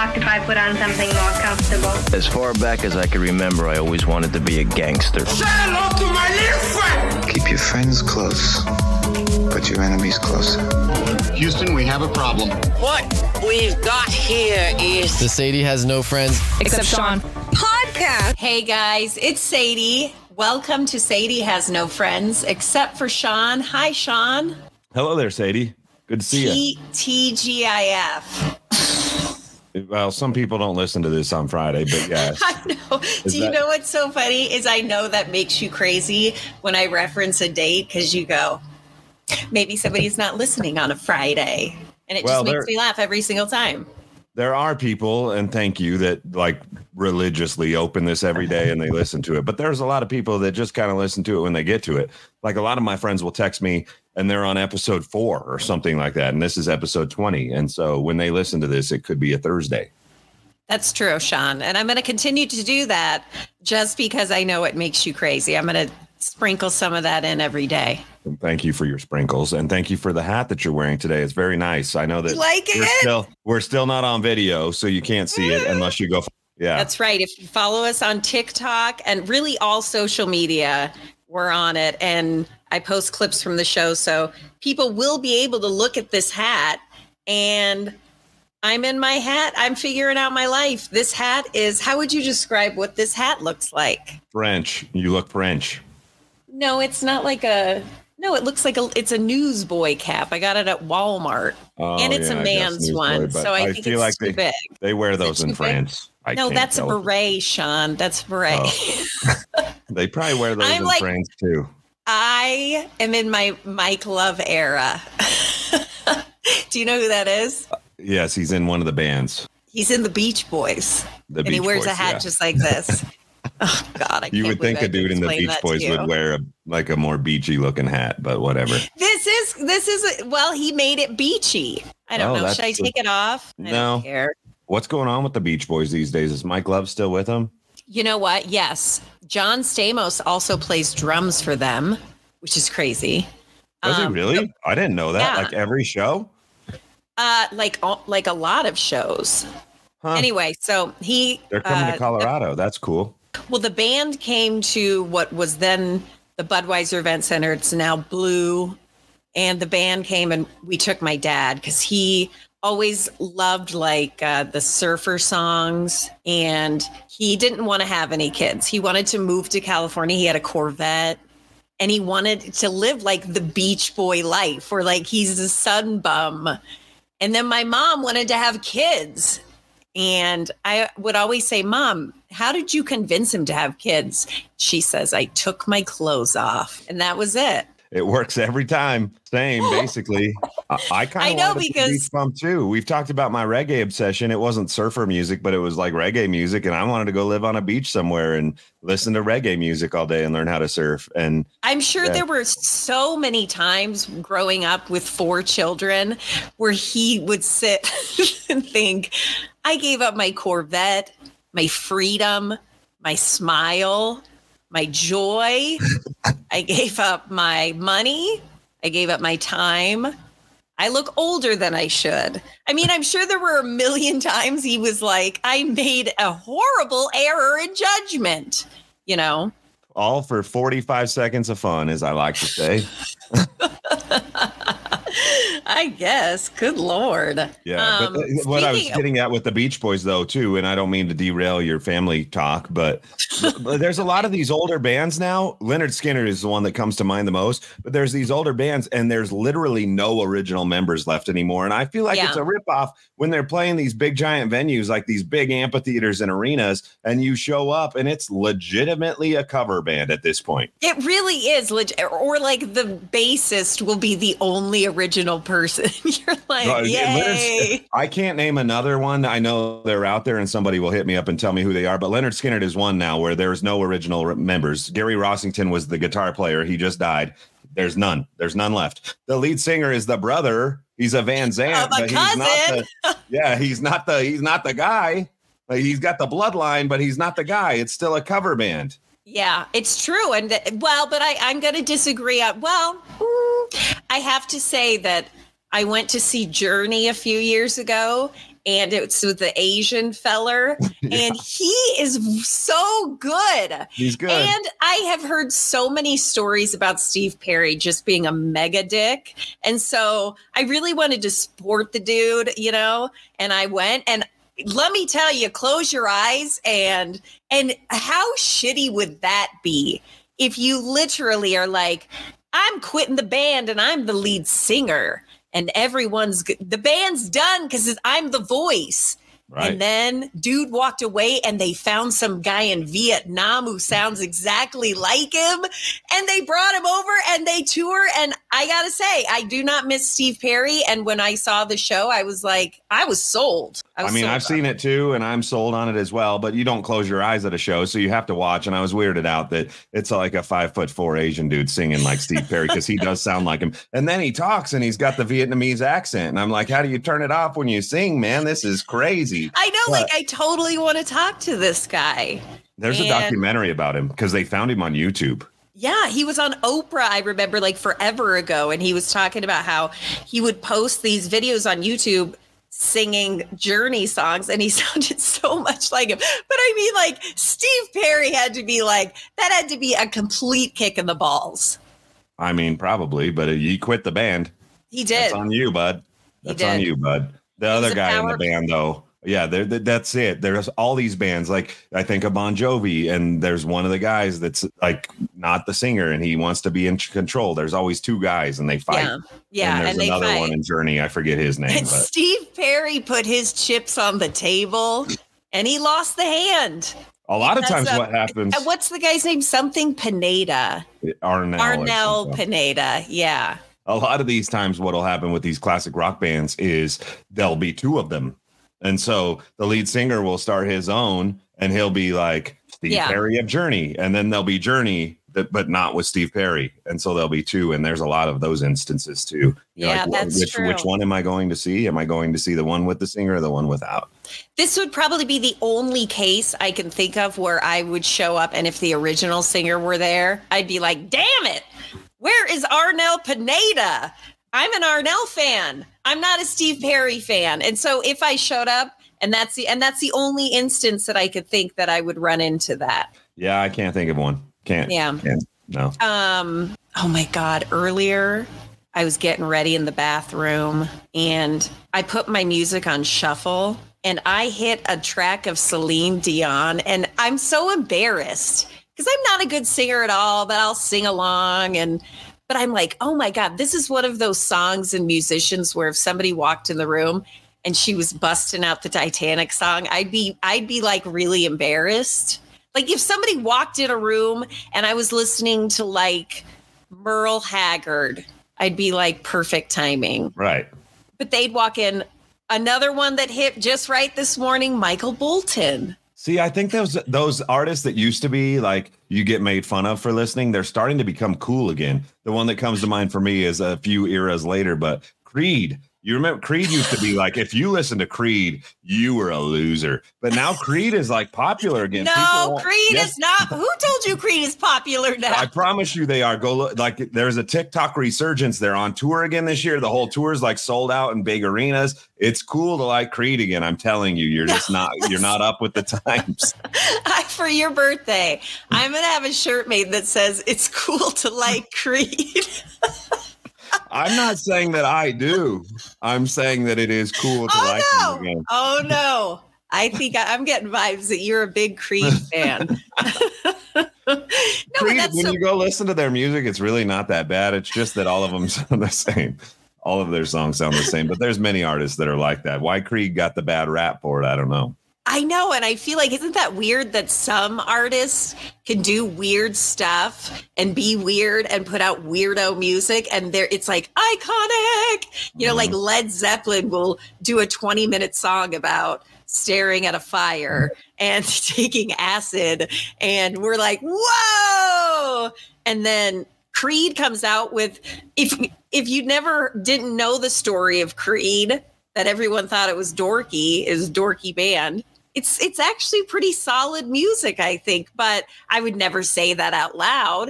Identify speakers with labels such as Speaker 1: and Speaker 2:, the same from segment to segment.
Speaker 1: shocked if I put on something more comfortable.
Speaker 2: As far back as I can remember, I always wanted to be a gangster.
Speaker 3: Say hello to my little friend!
Speaker 4: Keep your friends close, but your enemies closer.
Speaker 5: Houston, we have a problem.
Speaker 6: What we've got here is.
Speaker 7: The Sadie has no friends.
Speaker 8: Except Shawn.
Speaker 9: Podcast. Hey guys, it's Sadie. Welcome to Sadie Has No Friends, except for Shawn. Hi, Shawn.
Speaker 10: Hello there, Sadie. Good to see you.
Speaker 9: TGIF.
Speaker 10: Well, some people don't listen to this on Friday, but yes.
Speaker 9: I know.
Speaker 10: Is
Speaker 9: Do you
Speaker 10: that-
Speaker 9: know what's so funny? Is I know that makes you crazy when I reference a date because you go, maybe somebody's not listening on a Friday. And it
Speaker 10: Well,
Speaker 9: just makes me laugh every single time.
Speaker 10: There are people, and thank you, that like religiously open this every day and they listen to it. But there's a lot of people that just kind of listen to it when they get to it. Like a lot of my friends will text me and they're on episode four or something like that. And this is episode 20. And so when they listen to this, it could be a Thursday.
Speaker 9: That's true, Shawn. And I'm going to continue to do that just because I know it makes you crazy. I'm going to sprinkle some of that in every day.
Speaker 10: And thank you for your sprinkles and thank you for the hat that you're wearing today. It's very nice. I know that
Speaker 9: You like
Speaker 10: we're
Speaker 9: it?
Speaker 10: still we're still not on video, so you can't see it unless you go. Yeah,
Speaker 9: That's right. If you follow us on TikTok and really all social media, we're on it. And I post clips from the show. So people will be able to look at this hat. And I'm in my hat. I'm figuring out my life. This hat is, how would you describe what this hat looks like?
Speaker 10: French. You look French.
Speaker 9: No, it's not like a, no, it looks like a, it's a newsboy cap. I got it at Walmart.
Speaker 10: Oh,
Speaker 9: and it's
Speaker 10: yeah,
Speaker 9: a
Speaker 10: I
Speaker 9: man's
Speaker 10: newsboy,
Speaker 9: one. So I, think
Speaker 10: feel
Speaker 9: it's
Speaker 10: like
Speaker 9: too
Speaker 10: they,
Speaker 9: big.
Speaker 10: they wear those in
Speaker 9: big?
Speaker 10: France. I
Speaker 9: no, that's a beret, Shawn. That's a beret.
Speaker 10: Oh. They probably wear those
Speaker 9: I'm
Speaker 10: in
Speaker 9: like-
Speaker 10: France too.
Speaker 9: I am in my Mike Love era. Do you know who that is?
Speaker 10: Yes, he's in one of the bands.
Speaker 9: He's in the Beach Boys.
Speaker 10: The
Speaker 9: and he wears
Speaker 10: Boys,
Speaker 9: a hat
Speaker 10: yeah.
Speaker 9: just like this. oh God, I
Speaker 10: You would think
Speaker 9: I
Speaker 10: a dude in the Beach Boys would wear a like a more beachy looking hat, but whatever.
Speaker 9: This is this is well, he made it beachy. I don't
Speaker 10: Oh,
Speaker 9: know. Should I
Speaker 10: the-
Speaker 9: take it off? I
Speaker 10: No. What's going on with the Beach Boys these days? Is Mike Love still with them?
Speaker 9: You know what? Yes, John Stamos also plays drums for them, which is crazy.
Speaker 10: Does
Speaker 9: Um,
Speaker 10: he really? I didn't know that.
Speaker 9: yeah.
Speaker 10: Like every show.
Speaker 9: Uh, like like a lot of shows.
Speaker 10: Huh.
Speaker 9: Anyway, so he
Speaker 10: They're coming
Speaker 9: uh,
Speaker 10: to Colorado. That's cool.
Speaker 9: Well, the band came to what was then the Budweiser Event Center. It's now Blue. And the band came and we took my dad because he always loved like uh, the surfer songs and he didn't want to have any kids. He wanted to move to California. He had a Corvette and he wanted to live like the beach boy life where like he's a sun bum. And then my mom wanted to have kids. And I would always say, Mom, how did you convince him to have kids? She says, I took my clothes off. And that was it.
Speaker 10: It works every time. Same, basically. I, I kind
Speaker 9: I
Speaker 10: of
Speaker 9: know, because-
Speaker 10: bum too. We've talked about my reggae obsession. It wasn't surfer music, but it was like reggae music, and I wanted to go live on a beach somewhere and listen to reggae music all day and learn how to surf. And
Speaker 9: I'm sure
Speaker 10: Yeah.
Speaker 9: there were so many times growing up with four children where he would sit and think, I gave up my Corvette, my freedom, my smile, my joy. I gave up my money. I gave up my time. I look older than I should. I mean, I'm sure there were a million times he was like, I made a horrible error in judgment, you know?
Speaker 10: all for 45 seconds of fun, as I like to say.
Speaker 9: I guess. Good lord.
Speaker 10: Yeah,
Speaker 9: Um,
Speaker 10: but th- what I was getting at with the Beach Boys, though, too, and I don't mean to derail your family talk, but there's a lot of these older bands now. Lynyrd Skynyrd is the one that comes to mind the most, but there's these older bands, and there's literally no original members left anymore. And I feel like it's
Speaker 9: Yeah.
Speaker 10: a ripoff when they're playing these big giant venues like these big amphitheaters and arenas, and you show up and it's legitimately a cover band at this point.
Speaker 9: It really is legit. Or like the bassist will be the only original person. You're like,
Speaker 10: No,
Speaker 9: yay.
Speaker 10: I can't name another one. I know they're out there, and somebody will hit me up and tell me who they are. But Lynyrd Skynyrd is one now where there's no original members. Gary Rossington was the guitar player. He just died. There's none. There's none left. The lead singer is the brother. He's a Van Zant,
Speaker 9: Of oh, a
Speaker 10: but he's not
Speaker 9: cousin.
Speaker 10: the. Yeah, he's not the. He's not the guy. Like, he's got the bloodline, but he's not the guy. It's still a cover band.
Speaker 9: Yeah, it's true. And well, but I, I'm going to disagree. Uh, Well, I have to say that I went to see Journey a few years ago, and it's with the Asian feller, and he is so good.
Speaker 10: He's good.
Speaker 9: And I have heard so many stories about Steve Perry just being a mega dick. And so I really wanted to support the dude, you know, and I went and let me tell you, close your eyes and and how shitty would that be if you literally are like, I'm quitting the band and I'm the lead singer and everyone's the band's done because I'm the voice.
Speaker 10: Right.
Speaker 9: And then dude walked away and they found some guy in Vietnam who sounds exactly like him. And they brought him over and they tour. And I gotta say, I do not miss Steve Perry. And when I saw the show, I was like, I was sold.
Speaker 10: I,
Speaker 9: was
Speaker 10: mean,
Speaker 9: sold
Speaker 10: I've seen it too, and I'm sold on it as well. But you don't close your eyes at a show, so you have to watch. And I was weirded out that it's like a five foot four Asian dude singing like Steve Perry because he does sound like him. And then he talks and he's got the Vietnamese accent, and I'm like, how do you turn it off when you sing, man? This is crazy.
Speaker 9: I know, like, I totally want to talk to this guy.
Speaker 10: There's a documentary about him because they found him on YouTube.
Speaker 9: Yeah, he was on Oprah, I remember like forever ago. And he was talking about how he would post these videos on YouTube singing Journey songs, and he sounded so much like him. But I mean, like, Steve Perry had to be like, that had to be a complete kick in the balls.
Speaker 10: I mean, probably, but uh, he quit the band.
Speaker 9: He did.
Speaker 10: That's on you, bud. That's on you, bud. The other guy in the band, though, yeah, they're, th- that's it. There's all these bands. Like I think of Bon Jovi, and there's one of the guys that's like not the singer, and he wants to be in control. There's always two guys, and they fight.
Speaker 9: Yeah. Yeah.
Speaker 10: and
Speaker 9: And,
Speaker 10: there's
Speaker 9: they
Speaker 10: another
Speaker 9: fight.
Speaker 10: one in Journey. I forget his name,
Speaker 9: and
Speaker 10: but
Speaker 9: Steve Perry put his chips on the table and he lost the hand.
Speaker 10: a lot of times, what happens?
Speaker 9: What's the guy's name? Something Pineda. Arnel.
Speaker 10: Arnel.
Speaker 9: Pineda. Yeah.
Speaker 10: a lot of these times what'll happen with these classic rock bands is there'll be two of them and so the lead singer will start his own and he'll be like steve
Speaker 9: Yeah.
Speaker 10: perry of journey and then there'll be journey that, but not with steve perry and so there'll be two and there's a lot of those instances too You're
Speaker 9: Yeah,
Speaker 10: wh-
Speaker 9: that's
Speaker 10: which,
Speaker 9: true.
Speaker 10: which one am i going to see am i going to see the one with the singer or the one without
Speaker 9: This would probably be the only case I can think of where I would show up, and if the original singer were there, I'd be like, "Damn it, where is Arnel Pineda? I'm an Arnel fan. I'm not a Steve Perry fan." And so, if I showed up, and that's the and that's the only instance that I could think that I would run into that.
Speaker 10: yeah i can't think of one can't
Speaker 9: Yeah.
Speaker 10: can't, no
Speaker 9: Um, oh my God, earlier I was getting ready in the bathroom and I put my music on shuffle and I hit a track of Celine Dion and I'm so embarrassed because I'm not a good singer at all, but I'll sing along and but I'm like, oh my God, this is one of those songs and musicians where if somebody walked in the room and she was busting out the Titanic song, I'd be I'd be like really embarrassed. Like if somebody walked in a room and I was listening to like Merle Haggard, I'd be like perfect timing.
Speaker 10: right
Speaker 9: But they'd walk in another one that hit just right this morning, Michael Bolton.
Speaker 10: See, I think those those artists that used to be like you get made fun of for listening, they're starting to become cool again. The one that comes to mind for me is a few eras later, but Creed. You remember Creed used to be like if you listen to Creed, you were a loser. But now Creed is like popular again.
Speaker 9: no, Creed
Speaker 10: Yes,
Speaker 9: is not. Who told you Creed is popular now?
Speaker 10: I promise you they are. Go look like there's a TikTok resurgence. They're on tour again this year. The whole tour is like sold out in big arenas. It's cool to like Creed again. I'm telling you, you're just not you're not up with the times.
Speaker 9: I- for your birthday, I'm gonna have a shirt made that says "It's cool to like Creed."
Speaker 10: I'm not saying that I do. I'm saying that it is cool to
Speaker 9: oh
Speaker 10: like
Speaker 9: no!
Speaker 10: them again.
Speaker 9: Oh no! I think I, I'm getting vibes that you're a big Creed fan. no,
Speaker 10: Creed, when
Speaker 9: so
Speaker 10: you go listen to their music, it's really not that bad. It's just that all of them sound the same. All of their songs sound the same, but there's many artists that are like that. Why Creed got the bad rap for it, I don't know.
Speaker 9: I know, and I feel like isn't that weird that some artists can do weird stuff and be weird and put out weirdo music, and there it's like iconic. You know, like mm-hmm. Led Zeppelin will do a 20 minute song about staring at a fire and taking acid, and we're like, whoa! And then Creed comes out with if if you never didn't know the story of Creed that everyone thought it was dorky is dorky band it's it's actually pretty solid music i think but i would never say that out loud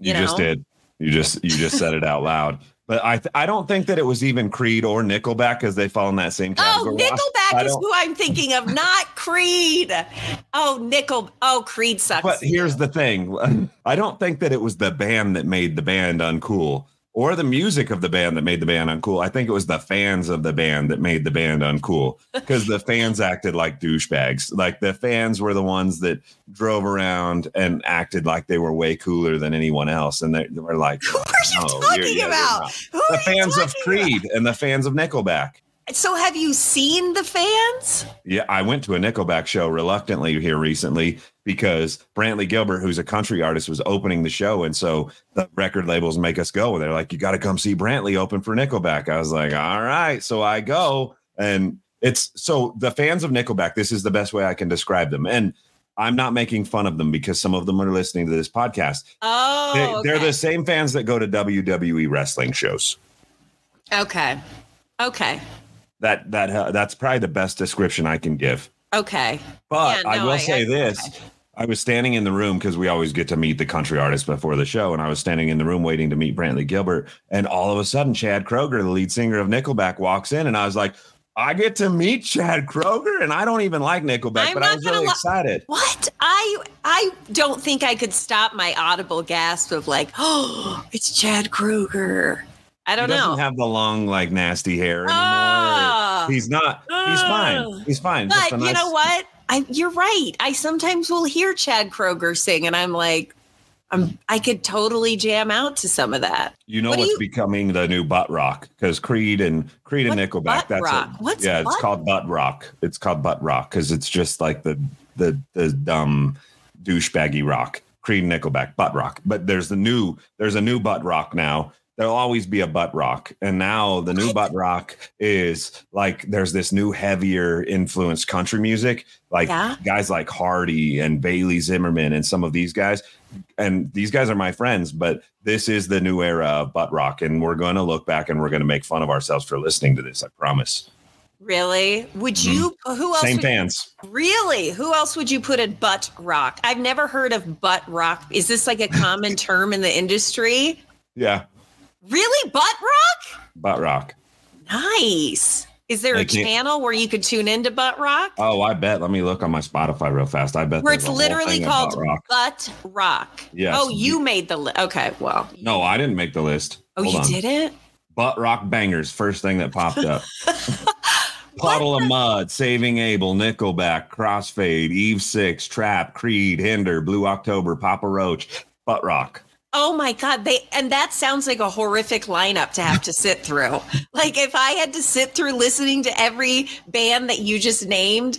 Speaker 10: You,
Speaker 9: You
Speaker 10: just did. You just you just said it out loud. But I th- I don't think that it was even Creed or Nickelback because they fall in that same
Speaker 9: Oh,
Speaker 10: category. I
Speaker 9: Nickelback is who I'm thinking of, not Creed. Oh, Nickel. Oh, Creed sucks.
Speaker 10: But here's the thing: I don't think that it was the band that made the band uncool, or the music of the band that made the band uncool. I think it was the fans of the band that made the band uncool because the fans acted like douchebags. Like the fans were the ones that drove around and acted like they were way cooler than anyone else, and they, they were like,
Speaker 9: Who are you
Speaker 10: "No,
Speaker 9: talking
Speaker 10: you're
Speaker 9: about?
Speaker 10: The fans of Creed and the fans of Nickelback.
Speaker 9: So, have you seen the fans?
Speaker 10: Yeah, I went to a Nickelback show reluctantly here recently because Brantley Gilbert, who's a country artist, was opening the show. And so the record labels make us go. And they're like, you got to come see Brantley open for Nickelback. I was like, all right. So I go. And it's so the fans of Nickelback, this is the best way I can describe them. And I'm not making fun of them because some of them are listening to this podcast.
Speaker 9: Oh,
Speaker 10: They, They're the same fans that go to WWE wrestling shows.
Speaker 9: Okay. Okay.
Speaker 10: That that uh, that's probably the best description I can give.
Speaker 9: Okay.
Speaker 10: But
Speaker 9: Yeah,
Speaker 10: I
Speaker 9: no,
Speaker 10: will
Speaker 9: I-
Speaker 10: say
Speaker 9: I-
Speaker 10: this.
Speaker 9: okay.
Speaker 10: I was standing in the room because we always get to meet the country artists before the show. And I was standing in the room waiting to meet Brantley Gilbert. And all of a sudden, Chad Kroeger, the lead singer of Nickelback, walks in. And I was like, I get to meet Chad Kroeger. And I don't even like Nickelback,
Speaker 9: I'm
Speaker 10: but I was really
Speaker 9: li-
Speaker 10: excited.
Speaker 9: What? I I don't think I could stop my audible gasp of like, oh, it's Chad Kroeger. I don't know.
Speaker 10: he doesn't
Speaker 9: know.
Speaker 10: have the long, like, nasty hair anymore.
Speaker 9: Ah.
Speaker 10: He's not, he's fine. He's fine.
Speaker 9: But
Speaker 10: a
Speaker 9: you know what? I you're right. I sometimes will hear Chad Kroeger sing, and I'm like, I'm I could totally jam out to some of that.
Speaker 10: You know
Speaker 9: What
Speaker 10: what's
Speaker 9: you-
Speaker 10: becoming the new butt rock because Creed and Creed and Nickelback.
Speaker 9: butt
Speaker 10: that's
Speaker 9: rock?
Speaker 10: it.
Speaker 9: What's
Speaker 10: yeah, it's called butt rock. It's called butt rock because it's just like the the the dumb douchebaggy rock. Creed and Nickelback butt rock. But there's the new there's a new butt rock now. There'll always be a butt rock, and now the new butt rock is like there's this new heavier influenced country music, like
Speaker 9: Yeah.
Speaker 10: guys like Hardy and Bailey Zimmerman and some of these guys and these guys are my friends, but this is the new era of butt rock, and we're going to look back and we're going to make fun of ourselves for listening to this. I promise.
Speaker 9: Really? Would you? Who else?
Speaker 10: Mm-hmm. Same fans.
Speaker 9: Really? Who else would you put in butt rock? I've never heard of butt rock. Is this like a common term in the industry?
Speaker 10: Yeah,
Speaker 9: Really, butt rock?
Speaker 10: butt rock.
Speaker 9: Nice. Is there a
Speaker 10: can't-
Speaker 9: channel where you could tune into butt rock?
Speaker 10: Oh, I bet. Let me look on my Spotify real fast. I bet
Speaker 9: where it's literally called
Speaker 10: butt rock.
Speaker 9: butt rock.
Speaker 10: Yes.
Speaker 9: Oh, you made the list. okay. Well,
Speaker 10: No, I didn't make the list.
Speaker 9: oh,
Speaker 10: Hold
Speaker 9: you
Speaker 10: on.
Speaker 9: didn't.
Speaker 10: Butt rock bangers. First thing that popped up. Puddle of Mudd, Saving Abel, Nickelback, Crossfade, Eve Six, Trapt, Creed, Hinder, Blue October, Papa Roach, Butt Rock.
Speaker 9: Oh my god, they and that sounds like a horrific lineup to have to sit through. like if I had to sit through listening to every band that you just named,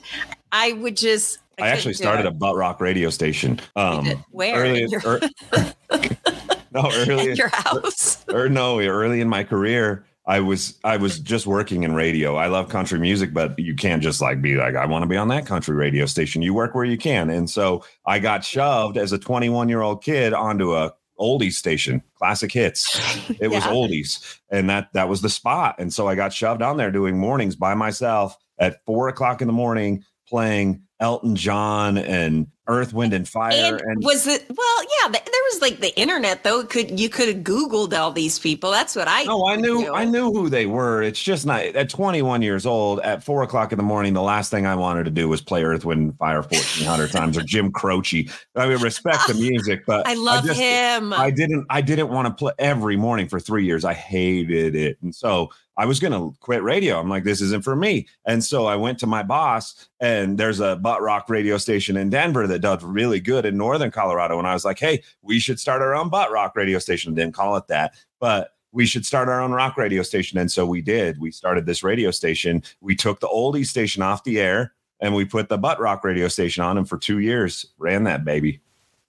Speaker 9: I would just
Speaker 10: I actually started a butt rock radio station. Um?
Speaker 9: Where?
Speaker 10: Early,
Speaker 9: In your-
Speaker 10: er- no, early,
Speaker 9: at your house.
Speaker 10: or no, early in my career, I was I was just working in radio. I love country music, but you can't just like be like, I want to be on that country radio station. You work where you can, and so I got shoved as a 21 year old kid onto a oldies station, classic hits. It was oldies, and that that was the spot. And so I got shoved on there doing mornings by myself at four o'clock in the morning, playing Elton John and Earth, Wind, and Fire.
Speaker 9: And,
Speaker 10: And,
Speaker 9: was it well? Yeah, th- there was like the internet though. Could you could have Googled all these people? That's what I.
Speaker 10: no, I knew
Speaker 9: do.
Speaker 10: I knew who they were. It's just not at 21 years old at four o'clock in the morning. The last thing I wanted to do was play Earth, Wind, and Fire 1400 times or Jim Croce. I mean, respect the music, but
Speaker 9: I love
Speaker 10: just-
Speaker 9: him.
Speaker 10: I didn't I didn't want to play every morning for 3 years. I hated it. And so I was going to quit radio. I'm like this isn't for me. And so I went to my boss and there's a butt rock radio station in Denver that does really good in northern Colorado and I was like, "Hey, we should start our own butt rock radio station." Didn't call it that, but we should start our own rock radio station. And so we did. We started this radio station. We took the oldie station off the air and we put the butt rock radio station on and for 2 years ran that baby.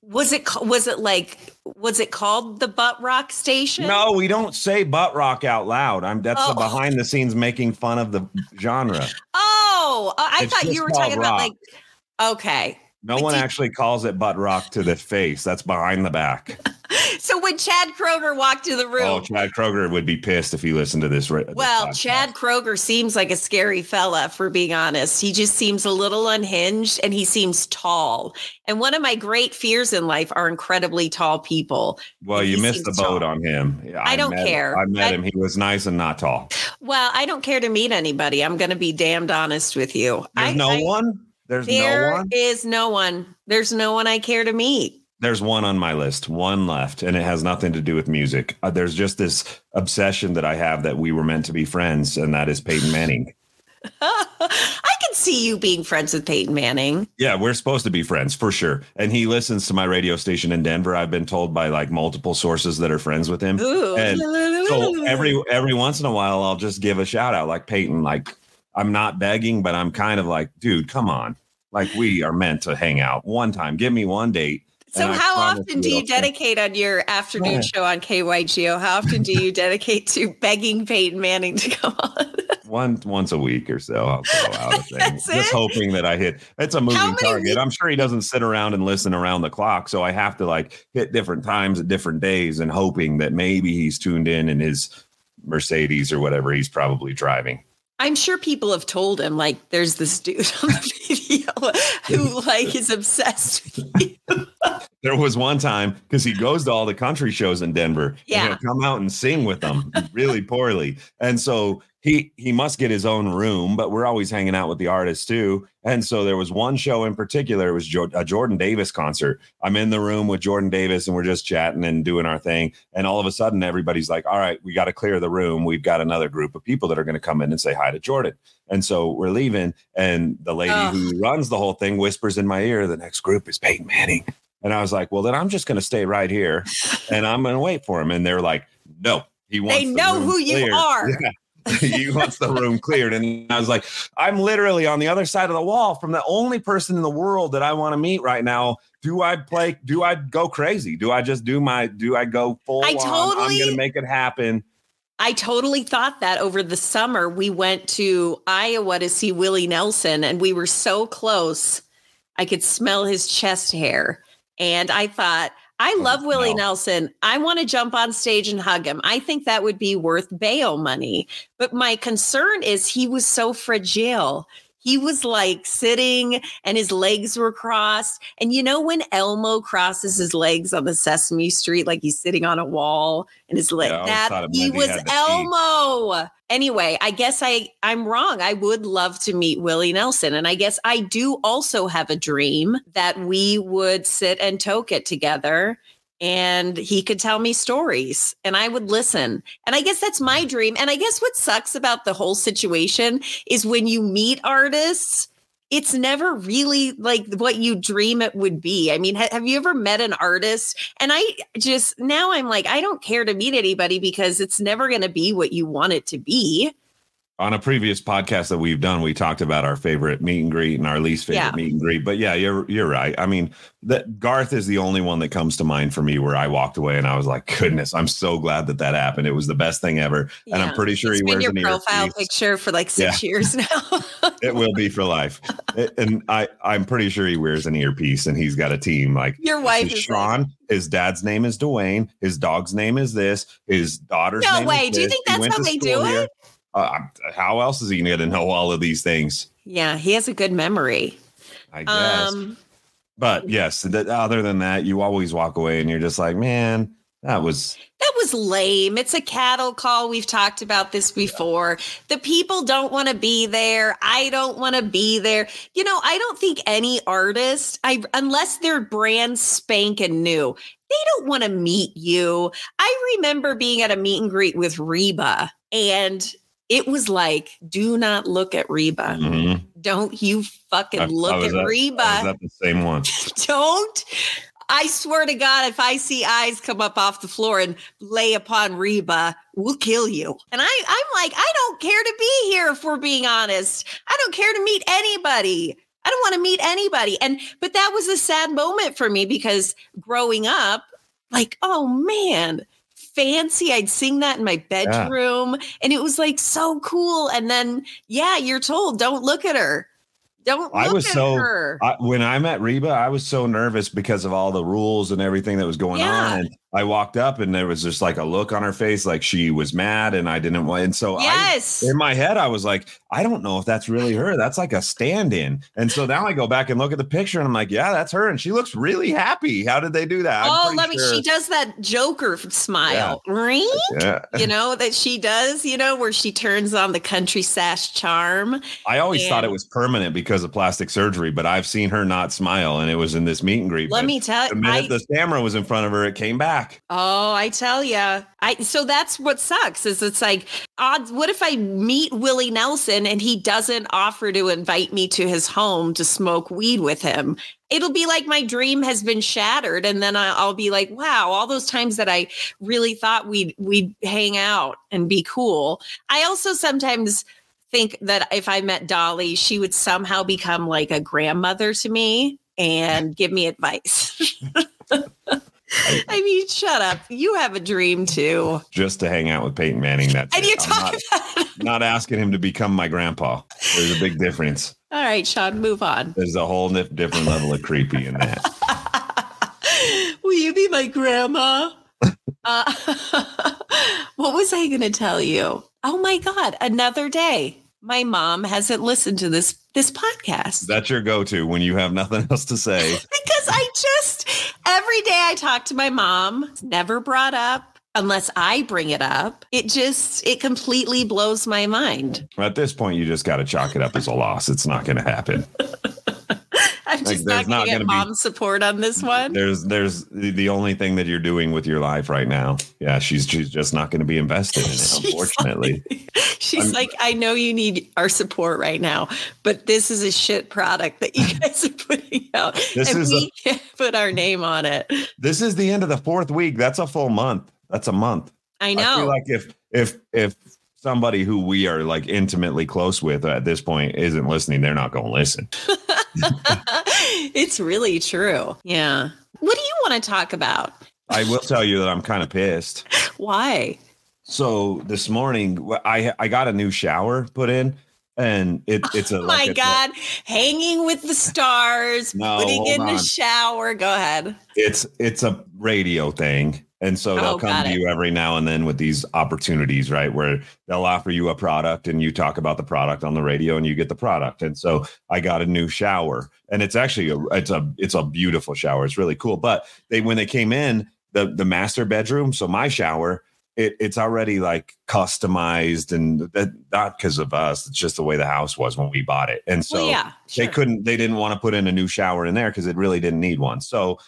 Speaker 9: Was it was it like was it called the Butt Rock Station?
Speaker 10: No, we don't say butt rock out loud. I'm that's the
Speaker 9: Oh.
Speaker 10: behind the scenes making fun of the genre.
Speaker 9: Oh, I I
Speaker 10: It's
Speaker 9: thought you were talking about like. Okay,
Speaker 10: No
Speaker 9: But
Speaker 10: one actually calls it butt rock to the face. That's behind the back.
Speaker 9: So when Chad Kroeger walked in the oh, room,
Speaker 10: Oh, Chad Kroeger would be pissed if he listened to this. Right,
Speaker 9: well, Chad Kroeger seems like a scary fella, for being honest. He just seems a little unhinged and he seems tall. And one of my great fears in life are incredibly tall people.
Speaker 10: Well, you missed the boat
Speaker 9: tall.
Speaker 10: on him.
Speaker 9: I don't
Speaker 10: met-
Speaker 9: care.
Speaker 10: I met
Speaker 9: I-
Speaker 10: him. He was nice and not tall.
Speaker 9: Well, I don't care to meet anybody. I'm going to be damned honest with you.
Speaker 10: There's
Speaker 9: I,
Speaker 10: no
Speaker 9: I-
Speaker 10: one. There's
Speaker 9: There
Speaker 10: no one.
Speaker 9: is no one. There's no one I care to meet.
Speaker 10: There's one on my list, one left, and it has nothing to do with music. Uh, there's just this obsession that I have that we were meant to be friends, and that is Peyton Manning.
Speaker 9: I can see you being friends with Peyton Manning.
Speaker 10: Yeah, we're supposed to be friends for sure. And he listens to my radio station in Denver. I've been told by like multiple sources that are friends with him.
Speaker 9: Ooh.
Speaker 10: And so every every once in a while, I'll just give a shout out, like Peyton. Like I'm not begging, but I'm kind of like, dude, come on. Like we are meant to hang out one time. Give me one date.
Speaker 9: So how often do you dedicate on your afternoon show on KYGO? How often do you dedicate to begging Peyton Manning to come on?
Speaker 10: one once a week or so. I'll throw out a thing. Just
Speaker 9: it?
Speaker 10: hoping that I hit. It's a moving target.
Speaker 9: weeks-
Speaker 10: I'm sure he doesn't sit around and listen around the clock, so I have to like hit different times at different days and hoping that maybe he's tuned in in his Mercedes or whatever he's probably driving.
Speaker 9: I'm sure people have told him like there's this dude on the video who like is obsessed with you.
Speaker 10: There was one time because he goes to all the country shows in Denver.
Speaker 9: Yeah.
Speaker 10: Come out and sing with them really poorly. And so he he must get his own room, but we're always hanging out with the artists too. And so there was one show in particular, it was Jo- a Jordan Davis concert. I'm in the room with Jordan Davis and we're just chatting and doing our thing. And all of a sudden, everybody's like, all right, we got to clear the room. We've got another group of people that are going to come in and say hi to Jordan. And so we're leaving. And the lady who runs the whole thing whispers in my ear, the next group is Peyton Manning. And I was like, well, then I'm just going to stay right here and I'm going to wait for him. And they're like, no, he wants
Speaker 9: They
Speaker 10: the
Speaker 9: know
Speaker 10: room
Speaker 9: who you
Speaker 10: cleared."
Speaker 9: are.
Speaker 10: Yeah. he wants the room cleared. And I was like, I'm literally on the other side of the wall from the only person in the world that I want to meet right now. Do I play? Do I go crazy? Do I just do my, do I go full
Speaker 9: I
Speaker 10: on? I'm
Speaker 9: totally-
Speaker 10: going to make it happen.
Speaker 9: I totally thought that over the summer. We went to Iowa to see Willie Nelson, and we were so close. I could smell his chest hair. And I thought, I oh, love Willie
Speaker 10: no.
Speaker 9: Nelson. I want to jump on stage and hug him. I think that would be worth bail money. But my concern is he was so fragile. He was like sitting and his legs were crossed. And you know, when Elmo crosses his legs on the Sesame Street, like he's sitting on a wall and his leg,
Speaker 10: Yeah,
Speaker 9: that he was
Speaker 10: had the teeth.
Speaker 9: Elmo. Anyway, I guess I I'm wrong. I would love to meet Willie Nelson, and I guess I do also have a dream that we would sit and toke it together, and he could tell me stories, and I would listen. And I guess that's my mm. dream. And I guess what sucks about the whole situation is when you meet artists. It's never really like what you dream it would be. I mean, ha- have you ever met an artist? And I just now I'm like, I don't care to meet anybody because it's never going to be what you want it to be.
Speaker 10: On a previous podcast that we've done, we talked about our favorite meet and greet and our least favorite
Speaker 9: Yeah.
Speaker 10: meet and greet. But yeah, you're you're right. I mean, that Garth is the only one that comes to mind for me where I walked away and I was like, goodness, I'm so glad that that happened. It was the best thing ever, and I'm pretty sure
Speaker 9: It's
Speaker 10: he
Speaker 9: been
Speaker 10: wears
Speaker 9: your profile picture for like six years now.
Speaker 10: It will be for life, It- and I I'm pretty sure he wears an earpiece and he's got a team like.
Speaker 9: Your wife is
Speaker 10: Shawn. his dad's name is Dwayne. His dog's name is this. His daughter's
Speaker 9: No
Speaker 10: name
Speaker 9: way. Do you think that's how they do
Speaker 10: here.
Speaker 9: it?
Speaker 10: Uh, how else is he going to get to know all of these things?
Speaker 9: yeah, he has a good memory.
Speaker 10: I guess.
Speaker 9: Um,
Speaker 10: but yes, th- other than that, you always walk away and you're just like, man, that was
Speaker 9: that was lame. It's a cattle call. We've talked about this before. The people don't want to be there. I don't want to be there. You know, I don't think any artist, I unless they're brand spanking new, they don't want to meet you. I remember being at a meet and greet with Reba, and it was like, do not look at Reba.
Speaker 10: Mhm.
Speaker 9: Don't you fucking
Speaker 10: I- I
Speaker 9: look
Speaker 10: was
Speaker 9: at
Speaker 10: at-
Speaker 9: Reba.
Speaker 10: I was the same one.
Speaker 9: don't. I swear to God, if I see eyes come up off the floor and lay upon Reba, we'll kill you. And I, I'm like, I don't care to be here if we're being honest. I don't care to meet anybody. I don't want to meet anybody. And but that was a sad moment for me because growing up, like, oh man, fancy. I'd sing that in my bedroom and it was like so cool. And then, yeah, you're told, don't look at her. Don't look
Speaker 10: I was
Speaker 9: at
Speaker 10: so
Speaker 9: her.
Speaker 10: I, when I met Reba, I was so nervous because of all the rules and everything that was going
Speaker 9: Yeah.
Speaker 10: on, and I walked up and there was just like a look on her face, like she was mad and I didn't want. And so
Speaker 9: Yes.
Speaker 10: I, in my head, I was like, I don't know if that's really her. That's like a stand in. And so now I go back and look at the picture and I'm like, yeah, that's her. And she looks really happy. How did they do that?
Speaker 9: Oh, let me.
Speaker 10: sure-
Speaker 9: She does that Joker smile, Ring?
Speaker 10: Yeah.
Speaker 9: You know that she does. You know where she turns on the country sash charm.
Speaker 10: I always thought it was permanent because of plastic surgery, but I've seen her not smile and it was in this meet and greet.
Speaker 9: Let
Speaker 10: But
Speaker 9: me tell you, The
Speaker 10: minute the camera was in front of her, it came back.
Speaker 9: Oh, I tell ya. I so that's what sucks is it's like odds. What if I meet Willie Nelson and he doesn't offer to invite me to his home to smoke weed with him? It'll be like my dream has been shattered, and then I'll be like, "Wow, all those times that I really thought we'd we'd hang out and be cool." I also sometimes think that if I met Dolly, she would somehow become like a grandmother to me and give me advice. I mean, shut up. You have a dream too.
Speaker 10: Just to hang out with Peyton Manning. That's
Speaker 9: And
Speaker 10: it.
Speaker 9: you talk
Speaker 10: not,
Speaker 9: about
Speaker 10: not asking him to become my grandpa. There's a big difference.
Speaker 9: All right, Shawn, move on.
Speaker 10: There's a whole different level of creepy in that.
Speaker 9: Will you be my grandma? uh, what was I going to tell you? Oh my God, another day. My mom hasn't listened to this this podcast
Speaker 10: That's your go-to when you have nothing else to say.
Speaker 9: because I just every day I talk to my mom. It's never brought up unless I bring it up. It just it completely blows my mind.
Speaker 10: At this point, you just got to chalk it up as a loss. It's not going to happen.
Speaker 9: I'm
Speaker 10: Like,
Speaker 9: just
Speaker 10: there's
Speaker 9: not going to get
Speaker 10: gonna be-
Speaker 9: mom support on this one.
Speaker 10: There's, there's the, the only thing that you're doing with your life right now. Yeah, she's, she's just not going to be invested in it,
Speaker 9: She's
Speaker 10: unfortunately.
Speaker 9: She's
Speaker 10: I'm-
Speaker 9: like, I know you need our support right now, but this is a shit product that you guys are putting out.
Speaker 10: This
Speaker 9: and
Speaker 10: is
Speaker 9: we can't put our name on it.
Speaker 10: this is the end of the fourth week. That's a full month. That's a month.
Speaker 9: I know.
Speaker 10: I feel like if if if somebody who we are like intimately close with at this point isn't listening, they're not going to listen.
Speaker 9: it's really true. Yeah. What do you want to talk about?
Speaker 10: I will tell you that I'm kind of pissed.
Speaker 9: Why?
Speaker 10: So this morning, I I got a new shower put in, and it it's a
Speaker 9: Oh
Speaker 10: like
Speaker 9: my
Speaker 10: a-
Speaker 9: God. Hanging with the stars,
Speaker 10: No,
Speaker 9: putting in the shower. Go ahead.
Speaker 10: it's it's a radio thing and so they'll
Speaker 9: Oh,
Speaker 10: come to
Speaker 9: it.
Speaker 10: you every now and then with these opportunities right where they'll offer you a product and you talk about the product on the radio and you get the product. And so i got a new shower and it's actually a it's a it's a beautiful shower. It's really cool. But they when they came in the the master bedroom so my shower it, it's already like customized and that not because of us it's just the way the house was when we bought it. And so
Speaker 9: well, yeah.
Speaker 10: they couldn't they didn't want to put in a new shower in there because it really didn't need one. So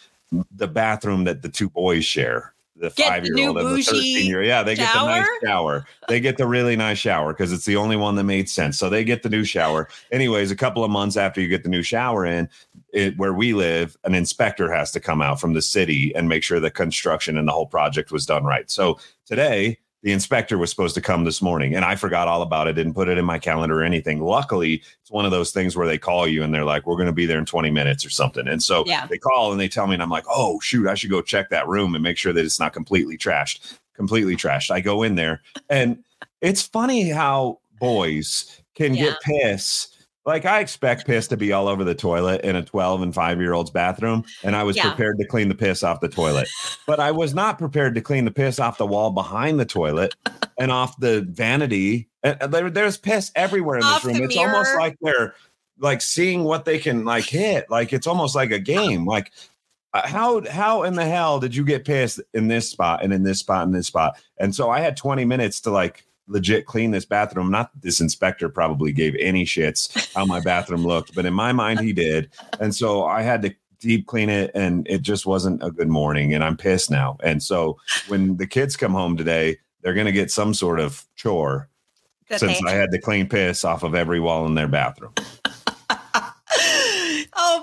Speaker 10: the bathroom that the two boys share the
Speaker 9: Get
Speaker 10: five year
Speaker 9: new
Speaker 10: old and the 13 year yeah they get the nice shower? they get the really nice shower because it's the only one that made sense. So they get the new shower. Anyways a couple of months after you get the new shower in it, where we live an inspector has to come out from the city and make sure the construction and the whole project was done right. So today the inspector was supposed to come this morning and I forgot all about it, didn't put it in my calendar or anything. Luckily, it's one of those things where they call you and they're like, we're going to be there in 20 minutes or something. And so
Speaker 9: Yeah.
Speaker 10: they call and they tell me, and I'm like, oh, shoot, I should go check that room and make sure that it's not completely trashed. Completely trashed. I go in there and it's funny how boys can
Speaker 9: Yeah.
Speaker 10: get piss. Like I expect piss to be all over the toilet in a 12 and 5 year old's bathroom. And I was
Speaker 9: Yeah.
Speaker 10: prepared to clean the piss off the toilet. but I was not prepared to clean the piss off the wall behind the toilet and off the vanity. And there, there's piss everywhere in
Speaker 9: Off
Speaker 10: this room. It's almost like they're like seeing what they can like hit. Like it's almost like a game. Like uh, how how in the hell did you get pissed in this spot and in this spot and this spot? And so I had 20 minutes to like legit clean this bathroom. Not that this inspector probably gave any shits how my bathroom looked, but in my mind he did. And so I had to deep clean it and it just wasn't a good morning and I'm pissed now. And so when the kids come home today, they're going to get some sort of chore
Speaker 9: That
Speaker 10: since I had to clean piss off of every wall in their bathroom.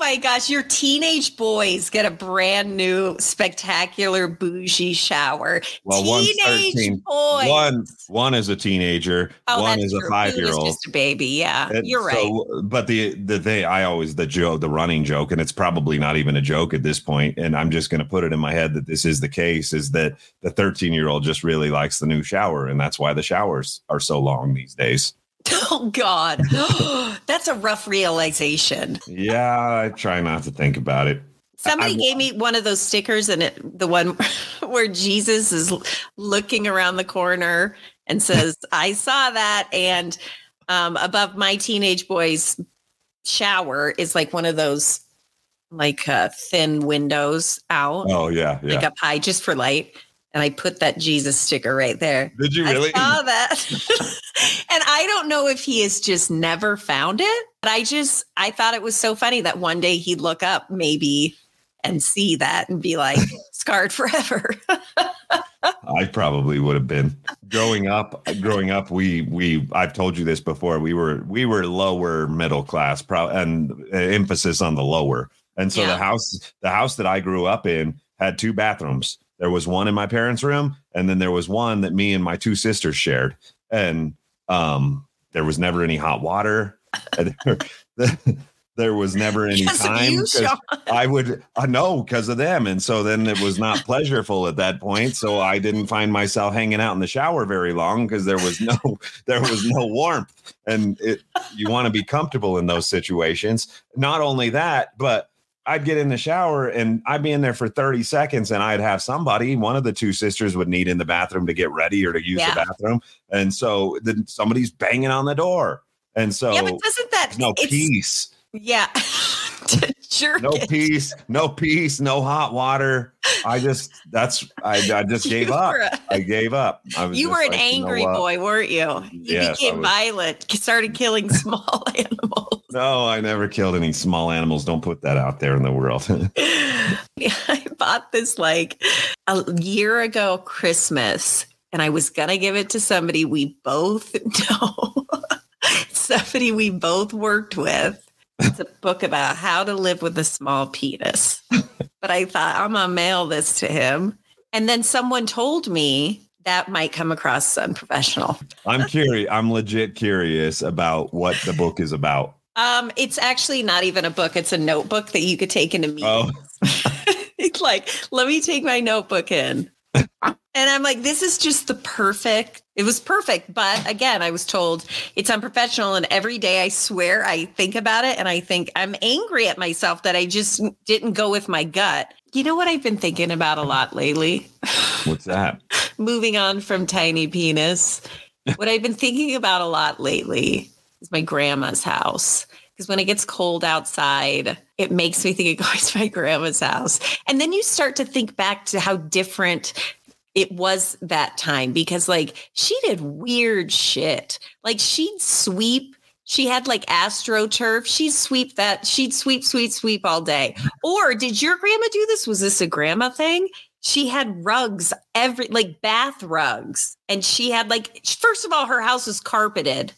Speaker 9: Oh my gosh, your teenage boys get a brand new spectacular bougie shower.
Speaker 10: Well,
Speaker 9: teenage
Speaker 10: 13.
Speaker 9: boys.
Speaker 10: One one is a teenager,
Speaker 9: Oh,
Speaker 10: one
Speaker 9: that's
Speaker 10: is a
Speaker 9: true.
Speaker 10: five
Speaker 9: Blue
Speaker 10: year old.
Speaker 9: just a baby. Yeah, you're right.
Speaker 10: So, but the the they I always the joke the running joke, and it's probably not even a joke at this point, and I'm just going to put it in my head that this is the case. Is that the 13 year old just really likes the new shower, and that's why the showers are so long these days.
Speaker 9: oh God, that's a rough realization.
Speaker 10: Yeah, I try not to think about it.
Speaker 9: Somebody
Speaker 10: I-
Speaker 9: gave me one of those stickers, and it the one where Jesus is looking around the corner and says, "I saw that." And um, above my teenage boy's shower is like one of those like uh, thin windows out,
Speaker 10: Oh yeah, yeah.
Speaker 9: like up high, just for light. And I put that Jesus sticker right there.
Speaker 10: Did you really?
Speaker 9: I saw that. and I don't know if he has just never found it, but I just I thought it was so funny that one day he'd look up maybe and see that and be like scarred forever.
Speaker 10: I probably would have been growing up. Growing up, we we I've told you this before. We were we were lower middle class, pro, and uh, emphasis on the lower. And so
Speaker 9: Yeah.
Speaker 10: the house the house that I grew up in had two bathrooms. There was one in my parents' room, and then there was one that me and my two sisters shared. And um, there was never any hot water. There, was never any
Speaker 9: Because
Speaker 10: time.
Speaker 9: you.
Speaker 10: I would I know because of them. And so then it was not pleasureful at that point. So I didn't find myself hanging out in the shower very long because there was no there was no warmth. And it you want to be comfortable in those situations. Not only that, but I'd get in the shower and I'd be in there for 30 seconds and I'd have somebody, one of the two sisters would need in the bathroom to get ready or to use
Speaker 9: Yeah.
Speaker 10: the bathroom. And so then somebody's banging on the door. And so
Speaker 9: yeah, but doesn't that
Speaker 10: no peace.
Speaker 9: Yeah.
Speaker 10: no peace, no peace, no hot water. I just that's I, I just gave up.
Speaker 9: a-
Speaker 10: I gave up. I was
Speaker 9: You were an
Speaker 10: like, you know
Speaker 9: angry boy, weren't you? You
Speaker 10: Yes,
Speaker 9: became
Speaker 10: was.
Speaker 9: violent, started killing small animals.
Speaker 10: No, I never killed any small animals. Don't put that out there in the world.
Speaker 9: I bought this like a year ago Christmas, and I was gonna give it to somebody we both know, somebody we both worked with. It's a book about how to live with a small penis. But I thought I'm gonna mail this to him, and then someone told me that might come across as unprofessional.
Speaker 10: I'm curious. I'm legit curious about what the book is about.
Speaker 9: Um, it's actually not even a book; it's a notebook that you could take into meetings.
Speaker 10: Oh,
Speaker 9: it's like, let me take my notebook in. And I'm like, this is just the perfect. It was perfect. But again, I was told it's unprofessional. And every day I swear I think about it and I think I'm angry at myself that I just didn't go with my gut. You know what I've been thinking about a lot lately?
Speaker 10: what's that?
Speaker 9: Moving on from tiny penis. What I've been thinking about a lot lately is my grandma's house. Because when it gets cold outside, it makes me think of going to my grandma's house. And then you start to think back to how different it was that time because, like, she did weird shit. Like, she'd sweep. She had like astroturf. She'd sweep that. She'd sweep, sweep, sweep all day. Or did your grandma do this? Was this a grandma thing? She had rugs, every like bath rugs. And she had like, first of all, her house was carpeted.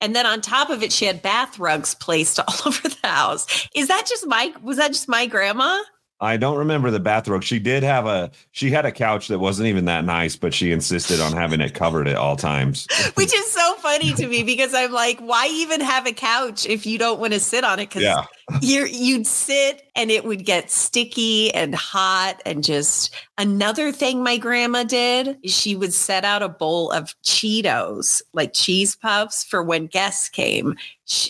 Speaker 9: And then on top of it, she had bath rugs placed all over the house. Is that just my, was that just my grandma?
Speaker 10: I don't remember the bathrobe. She did have a. She had a couch that wasn't even that nice, but she insisted on having it covered at all times.
Speaker 9: Which is so funny to me because I'm like, why even have a couch if you don't want to sit on it? Because
Speaker 10: Yeah.
Speaker 9: you're you'd sit and it would get sticky and hot and just another thing my grandma did she would set out a bowl of Cheetos, like cheese puffs for when guests came.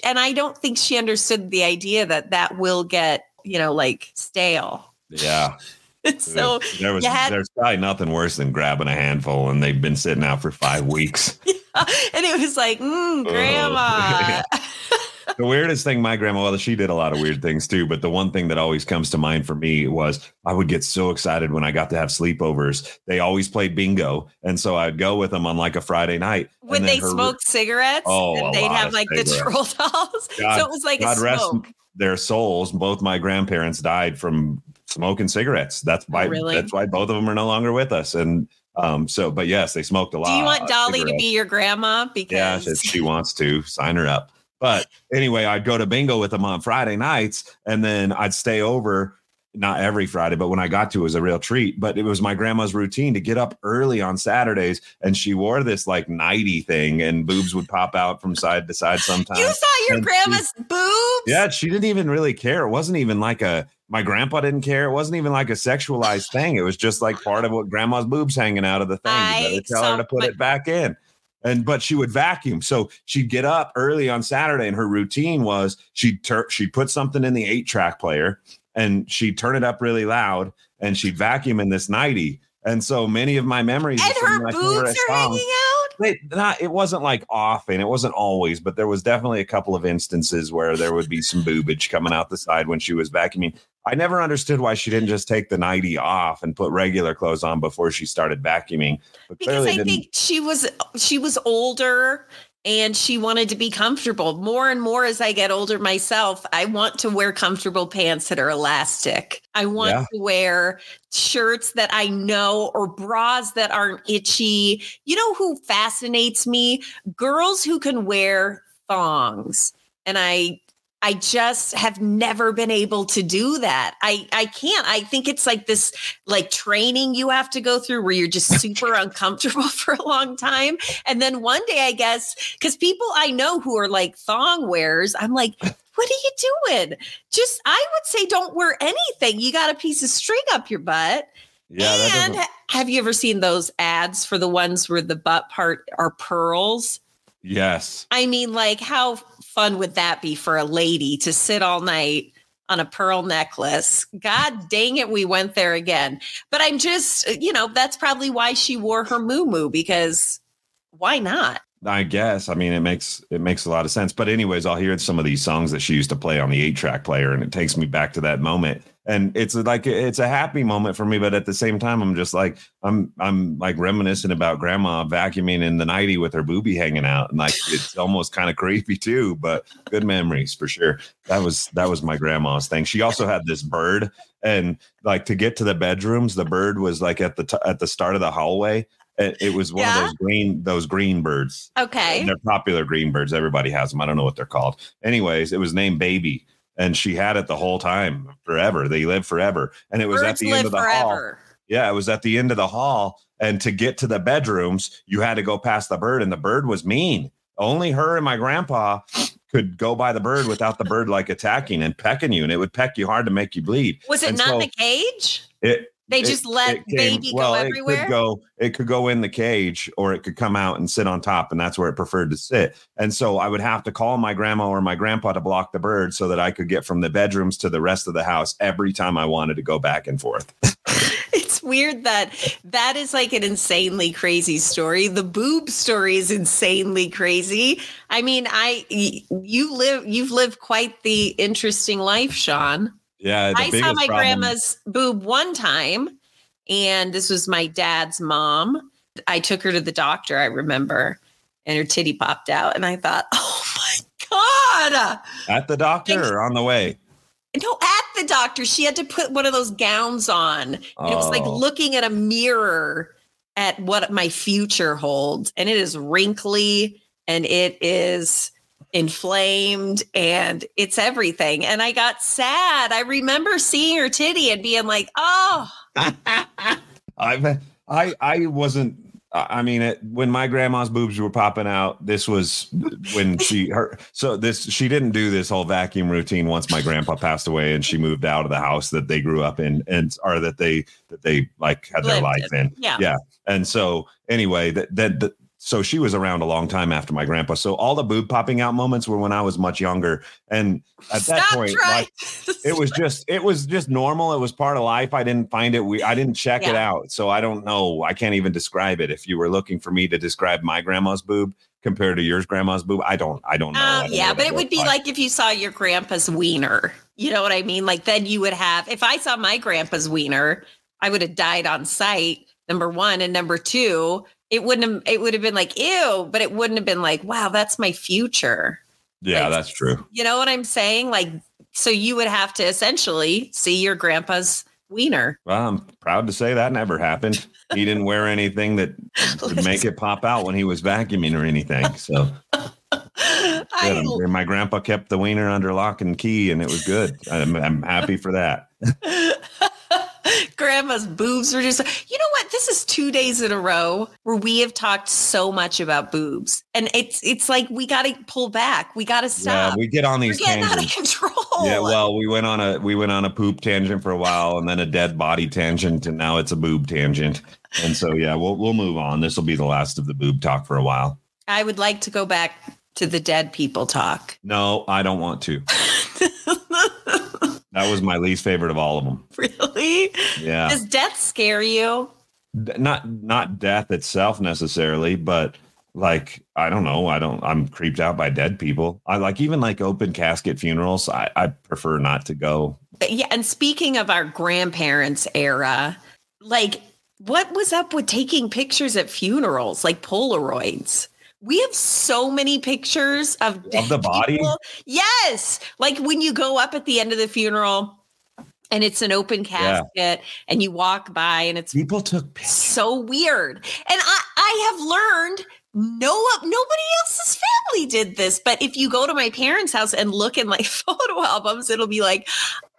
Speaker 9: And I don't think she understood the idea that that will get, you know, like stale.
Speaker 10: Yeah.
Speaker 9: so
Speaker 10: there was
Speaker 9: had-
Speaker 10: there's probably nothing worse than grabbing a handful and they've been sitting out for five weeks.
Speaker 9: and it was like, mm, grandma.
Speaker 10: the weirdest thing my grandma, well, she did a lot of weird things too, but the one thing that always comes to mind for me was I would get so excited when I got to have sleepovers. They always played bingo. And so I'd go with them on like a Friday night. When
Speaker 9: they
Speaker 10: her-
Speaker 9: smoke cigarettes?
Speaker 10: Oh,
Speaker 9: and they'd have like the troll dolls.
Speaker 10: God-
Speaker 9: so it was like
Speaker 10: God
Speaker 9: a
Speaker 10: rest
Speaker 9: smoke.
Speaker 10: Their souls. Both my grandparents died from smoking cigarettes. That's why
Speaker 9: really?
Speaker 10: that's why both of them are no longer with us. And um, so but yes, they smoked a lot.
Speaker 9: Do you want Dolly to be your grandma? Because
Speaker 10: yeah, she wants to sign her up. But anyway, I'd go to bingo with them on Friday nights, and then I'd stay over. Not every Friday, but when I got to, it was a real treat. But it was my grandma's routine to get up early on Saturdays, and she wore this like nighty thing, and boobs would pop out from side to side sometimes.
Speaker 9: you saw your
Speaker 10: and she-
Speaker 9: grandma's boobs.
Speaker 10: Yeah, she didn't even really care. It wasn't even like a my grandpa didn't care. It wasn't even like a sexualized thing. It was just like part of what grandma's boobs hanging out of the thing.
Speaker 9: I
Speaker 10: You tell her to put
Speaker 9: my-
Speaker 10: it back in. And but she would vacuum. So she'd get up early on Saturday, and her routine was she'd tur- she'd put something in the eight track player, and she'd turn it up really loud and she'd vacuum in this nighty. And so many of my memories
Speaker 9: And
Speaker 10: of some of
Speaker 9: her
Speaker 10: my
Speaker 9: boobs are
Speaker 10: songs-
Speaker 9: hanging out.
Speaker 10: they, not, it wasn't like often. It wasn't always, but there was definitely a couple of instances where there would be some boobage coming out the side when she was vacuuming. I never understood why she didn't just take the nightie off and put regular clothes on before she started vacuuming.
Speaker 9: Because I
Speaker 10: didn't-
Speaker 9: think she was she was older and she wanted to be comfortable. More and more as I get older myself, I want to wear comfortable pants that are elastic. I want
Speaker 10: Yeah.
Speaker 9: to wear shirts that I know or bras that aren't itchy. You know who fascinates me? Girls who can wear thongs. And I I just have never been able to do that. I I can't. I think it's like this like training you have to go through where you're just super uncomfortable for a long time. And then one day, I guess, because people I know who are like thong wearers, I'm like, what are you doing? Just I would say don't wear anything. You got a piece of string up your butt.
Speaker 10: yeah,
Speaker 9: and have you ever seen those ads for the ones where the butt part are pearls?
Speaker 10: yes.
Speaker 9: I mean, like, how fun would that be for a lady to sit all night on a pearl necklace? God dang it, we went there again. But I'm just, you know, that's probably why she wore her moo because why not?
Speaker 10: I guess. I mean, it makes it makes a lot of sense. But anyways, I'll hear some of these songs that she used to play on the eight track player, and it takes me back to that moment. And it's like it's a happy moment for me, but at the same time, I'm just like I'm I'm like reminiscing about grandma vacuuming in the nighty with her boobie hanging out, and like it's almost kind of creepy too. But good memories for sure. That was that was my grandma's thing. She also had this bird, and like to get to the bedrooms, the bird was like at the t- at the start of the hallway. It, it was one
Speaker 9: Yeah.
Speaker 10: of those green those green birds.
Speaker 9: Okay.
Speaker 10: And they're popular green birds. Everybody has them. I don't know what they're called. Anyways, it was named Baby, and she had it the whole time, forever. They live forever, and it was at the end of the hall. Yeah, it was at the end of the hall, and to get to the bedrooms, you had to go past the bird, and the bird was mean. Only her and my grandpa could go by the bird without the bird like attacking and pecking you, and it would peck you hard to make you bleed.
Speaker 9: Was it
Speaker 10: And
Speaker 9: not
Speaker 10: so
Speaker 9: in a cage?
Speaker 10: It
Speaker 9: They
Speaker 10: it-
Speaker 9: just let
Speaker 10: it came-
Speaker 9: baby
Speaker 10: well,
Speaker 9: go
Speaker 10: It
Speaker 9: everywhere?
Speaker 10: could go, it could go in the cage or it could come out and sit on top, and that's where it preferred to sit. And so I would have to call my grandma or my grandpa to block the bird so that I could get from the bedrooms to the rest of the house every time I wanted to go back and forth.
Speaker 9: it's weird that that is like an insanely crazy story. The boob story is insanely crazy. I mean, I you live you've lived quite the interesting life, Shawn.
Speaker 10: Yeah,
Speaker 9: I saw my
Speaker 10: problem-
Speaker 9: grandma's boob one time, and this was my dad's mom. I took her to the doctor, I remember, and her titty popped out, and I thought, oh my god.
Speaker 10: at the doctor or on the way.
Speaker 9: No, at the doctor, she had to put one of those gowns on. And it was like
Speaker 10: Oh.
Speaker 9: looking at a mirror at what my future holds. And it is wrinkly and it is inflamed and it's everything. And I got sad. I remember seeing her titty and being like, oh,
Speaker 10: I I I wasn't. I mean, it, when my grandma's boobs were popping out, this was when she her. So this she didn't do this whole vacuum routine once my grandpa passed away and she moved out of the house that they grew up in and or that they that they like had their
Speaker 9: Lived
Speaker 10: life in.
Speaker 9: yeah.
Speaker 10: Yeah. And so anyway, that that. that so she was around a long time after my grandpa. So all the boob popping out moments were when I was much younger, and at that point,
Speaker 9: trying.
Speaker 10: like it was just it was just normal it was part of life i didn't find it we i didn't check it out so i don't know i can't even describe it if you were looking for me to describe my grandma's boob compared to yours grandma's boob i don't i don't know I
Speaker 9: Uh,
Speaker 10: don't
Speaker 9: yeah,
Speaker 10: what
Speaker 9: but it would be like if you saw your grandpa's wiener. You know what I mean? Like then you would have, if I saw my grandpa's wiener, I would have died on sight, number one. And number two, it wouldn't have, it would have been like, ew, but it wouldn't have been like, wow, that's my future.
Speaker 10: yeah
Speaker 9: like-
Speaker 10: that's true
Speaker 9: You know what I'm saying? Like, so you would have to essentially see your grandpa's wiener.
Speaker 10: well i'm proud to say that never happened he didn't wear anything that would make it pop out when he was vacuuming or anything so
Speaker 9: I,
Speaker 10: my grandpa kept the wiener under lock and key and it was good i'm, I'm happy for that
Speaker 9: grandma's boobs were just you know what this is two days in a row where we have talked so much about boobs and it's it's like we got to pull back we got to stop.
Speaker 10: yeah we get on
Speaker 9: we're
Speaker 10: these
Speaker 9: getting out of
Speaker 10: tangents
Speaker 9: control
Speaker 10: Yeah, well, we went on a we went on a poop tangent for a while, and then a dead body tangent, and now it's a boob tangent. And so, yeah, we'll we'll move on. This will be the last of the boob talk for a while.
Speaker 9: i would like to go back to the dead people talk
Speaker 10: No, I don't want to. That was my least favorite of all of them.
Speaker 9: Really?
Speaker 10: Yeah.
Speaker 9: Does death scare you?
Speaker 10: Not not death itself necessarily, but like I don't know. I don't. I'm creeped out by dead people. I like even like open casket funerals. I, I prefer not to go.
Speaker 9: Uh, yeah. And speaking of our grandparents' era, like what was up with taking pictures at funerals, like Polaroids? We have so many pictures of,
Speaker 10: Of the
Speaker 9: dead
Speaker 10: body?
Speaker 9: people. Yes. Like when you go up at the end of the funeral and it's an open casket and you walk by and it's
Speaker 10: People took pictures.
Speaker 9: so weird. And I, I have learned no nobody else's family did this. But if you go to my parents' house and look in like photo albums, it'll be like,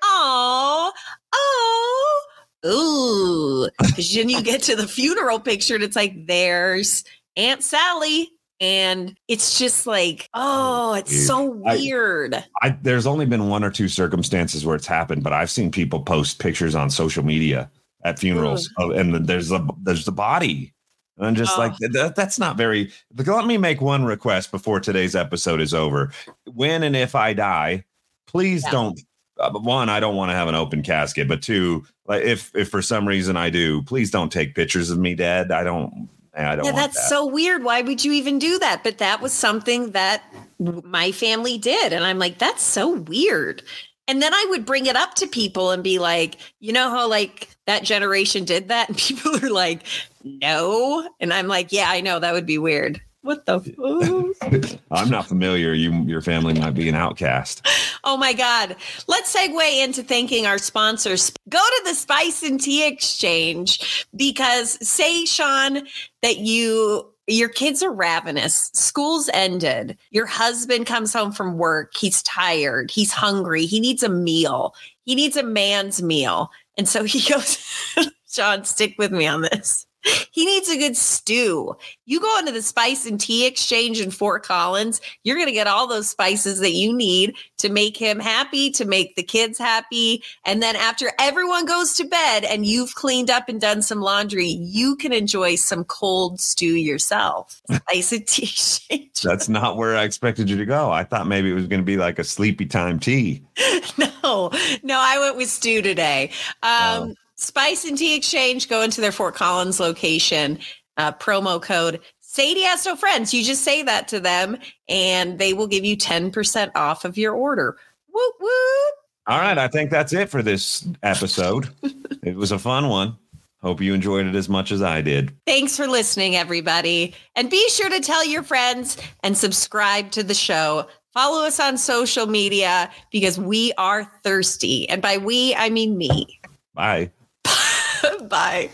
Speaker 9: oh, oh, ooh. Because then you get to the funeral picture and it's like, there's Aunt Sally. And it's just like, oh, it's
Speaker 10: Dude,
Speaker 9: so weird.
Speaker 10: I, there's only been one or two circumstances where it's happened, but I've seen people post pictures on social media at funerals, of, and there's the there's the body, and I'm just
Speaker 9: Oh.
Speaker 10: like that, that's not very. Let me make one request before today's episode is over. When and if I die, please
Speaker 9: Yeah.
Speaker 10: don't. Uh, one, I don't want to have an open casket, but two, like if if for some reason I do, please don't take pictures of me dead. I don't. I don't.
Speaker 9: Yeah, that's
Speaker 10: that.
Speaker 9: so weird. Why would you even do that? But that was something that my family did. And I'm like, that's so weird. And then I would bring it up to people and be like, you know how like that generation did that? And people are like, no. And I'm like, yeah, I know that would be weird. What the fuck?
Speaker 10: I'm not familiar. You your family might be an outcast.
Speaker 9: Oh my God. Let's segue into thanking our sponsors. Go to the Spice and Tea Exchange because say, Shawn, that you your kids are ravenous. School's ended. Your husband comes home from work. He's tired. He's hungry. He needs a meal. He needs a man's meal. And so he goes, Shawn, stick with me on this. He needs a good stew. You go into the Spice and Tea Exchange in Fort Collins, you're going to get all those spices that you need to make him happy, to make the kids happy. And then after everyone goes to bed and you've cleaned up and done some laundry, you can enjoy some cold stew yourself. Spice and Tea Exchange.
Speaker 10: That's not where I expected you to go. I thought maybe it was going to be like a sleepy time tea.
Speaker 9: no, no, I went with stew today. Um,
Speaker 10: Oh.
Speaker 9: Spice and Tea Exchange, go into their Fort Collins location, uh, promo code Sadie has no friends. You just say that to them and they will give you 10% off of your order. Woot woot.
Speaker 10: All right, I think that's it for this episode. it was a fun one. Hope you enjoyed it as much as I did.
Speaker 9: Thanks for listening, everybody. And be sure to tell your friends and subscribe to the show. Follow us on social media because we are thirsty. And by we, I mean me.
Speaker 10: Bye.
Speaker 9: Bye.